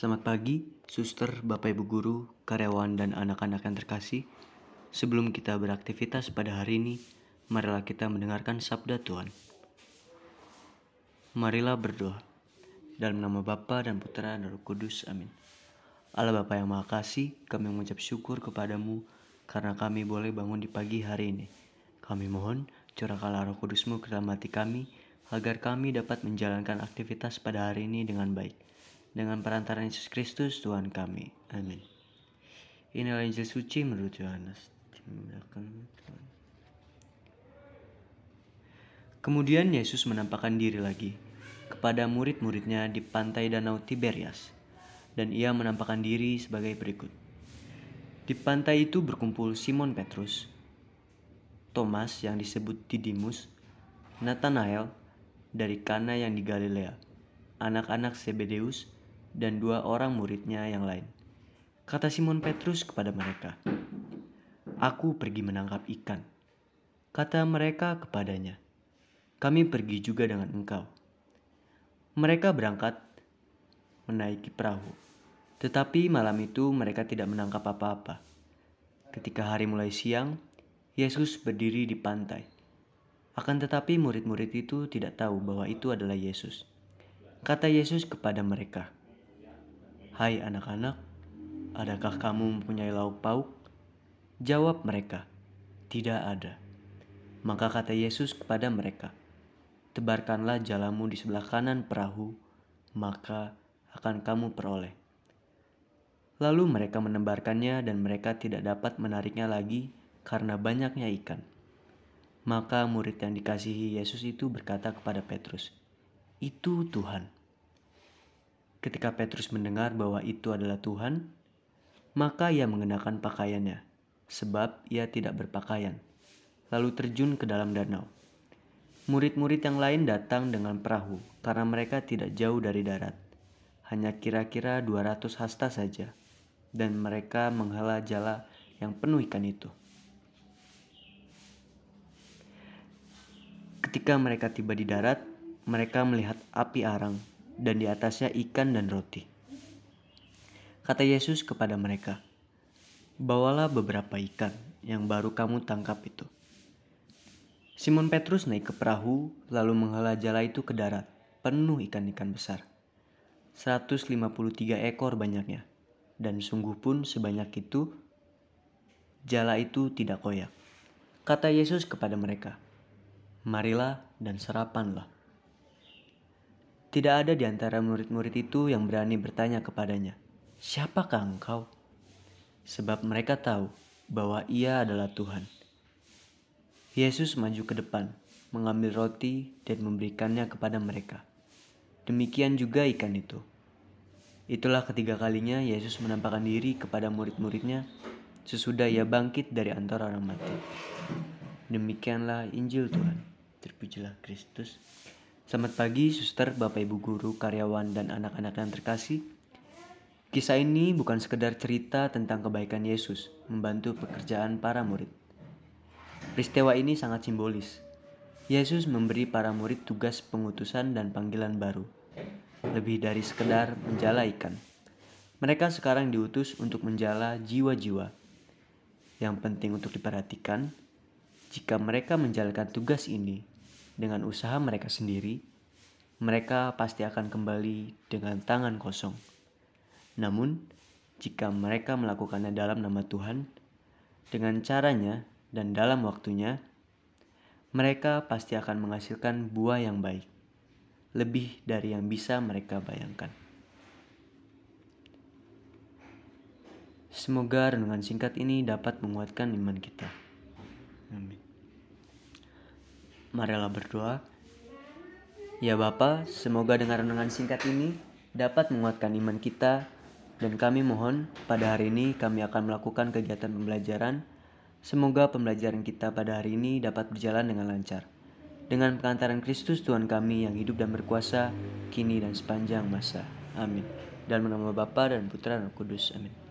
Selamat pagi, suster, bapak ibu guru, karyawan, dan anak-anak yang terkasih. Sebelum kita beraktivitas pada hari ini, marilah kita mendengarkan sabda Tuhan. Marilah berdoa. Dalam nama Bapa dan Putra dan Roh Kudus, amin. Allah Bapa yang Maha Kasih, kami mengucap syukur kepadamu karena kami boleh bangun di pagi hari ini. Kami mohon curahkanlah roh kudusmu ke dalam hati kami, agar kami dapat menjalankan aktivitas pada hari ini dengan baik dengan perantaran Yesus Kristus Tuhan kami. Amin. Inilah Injil suci menurut Yohanes. Kemudian Yesus menampakkan diri lagi kepada murid-muridnya di pantai danau Tiberias. Dan ia menampakkan diri sebagai berikut. Di pantai itu berkumpul Simon Petrus, Thomas yang disebut Didimus, Nathanael dari Kana yang di Galilea, anak-anak Zebedeus, dan dua orang muridnya yang lain. Kata Simon Petrus kepada mereka, Aku pergi menangkap ikan. Kata mereka kepadanya, Kami pergi juga dengan engkau. Mereka berangkat menaiki perahu, tetapi malam itu mereka tidak menangkap apa-apa. Ketika hari mulai siang, Yesus berdiri di pantai. Akan tetapi murid-murid itu tidak tahu bahwa itu adalah Yesus. Kata Yesus kepada mereka, Hai anak-anak, adakah kamu mempunyai lauk pauk? Jawab mereka, tidak ada. Maka kata Yesus kepada mereka, tebarkanlah jalamu di sebelah kanan perahu, maka akan kamu peroleh. Lalu mereka menebarkannya dan mereka tidak dapat menariknya lagi karena banyaknya ikan. Maka murid yang dikasihi Yesus itu berkata kepada Petrus, "Itu Tuhan." Ketika Petrus mendengar bahwa itu adalah Tuhan, maka ia mengenakan pakaiannya, sebab ia tidak berpakaian, lalu terjun ke dalam danau. Murid-murid yang lain datang dengan perahu karena mereka tidak jauh dari darat, hanya kira-kira 200 hasta saja, dan mereka menghela jala yang penuh ikan itu. Ketika mereka tiba di darat, mereka melihat api arang dan di atasnya ikan dan roti. Kata Yesus kepada mereka, "Bawalah beberapa ikan yang baru kamu tangkap itu." Simon Petrus naik ke perahu, lalu menghela jala itu ke darat, penuh ikan-ikan besar. 153 ekor banyaknya, dan sungguh pun sebanyak itu, jala itu tidak koyak. Kata Yesus kepada mereka, "Marilah dan sarapanlah." Tidak ada di antara murid-murid itu yang berani bertanya kepadanya, "Siapakah engkau?" Sebab mereka tahu bahwa Ia adalah Tuhan. Yesus maju ke depan, mengambil roti dan memberikannya kepada mereka. Demikian juga ikan itu. Itulah ketiga kalinya Yesus menampakkan diri kepada murid-muridnya sesudah ia bangkit dari antara orang mati. Demikianlah Injil Tuhan. Terpujilah Kristus. Selamat pagi, suster, bapak ibu guru, karyawan, dan anak-anak yang terkasih. Kisah ini bukan sekedar cerita tentang kebaikan Yesus membantu pekerjaan para murid. Peristiwa ini sangat simbolis. Yesus memberi para murid tugas pengutusan dan panggilan baru, lebih dari sekedar menjala ikan. Mereka sekarang diutus untuk menjala jiwa-jiwa. Yang penting untuk diperhatikan, jika mereka menjalankan tugas ini dengan usaha mereka sendiri, mereka pasti akan kembali dengan tangan kosong. Namun, jika mereka melakukannya dalam nama Tuhan, dengan caranya dan dalam waktunya, mereka pasti akan menghasilkan buah yang baik, lebih dari yang bisa mereka bayangkan. Semoga renungan singkat ini dapat menguatkan iman kita. Amin. Marilah berdoa. Ya Bapa, semoga dengan renungan singkat ini dapat menguatkan iman kita dan kami mohon pada hari ini kami akan melakukan kegiatan pembelajaran. Semoga pembelajaran kita pada hari ini dapat berjalan dengan lancar. Dengan pengantaran Kristus Tuhan kami yang hidup dan berkuasa kini dan sepanjang masa. Amin. Dalam nama Bapa dan Putra dan Kudus. Amin.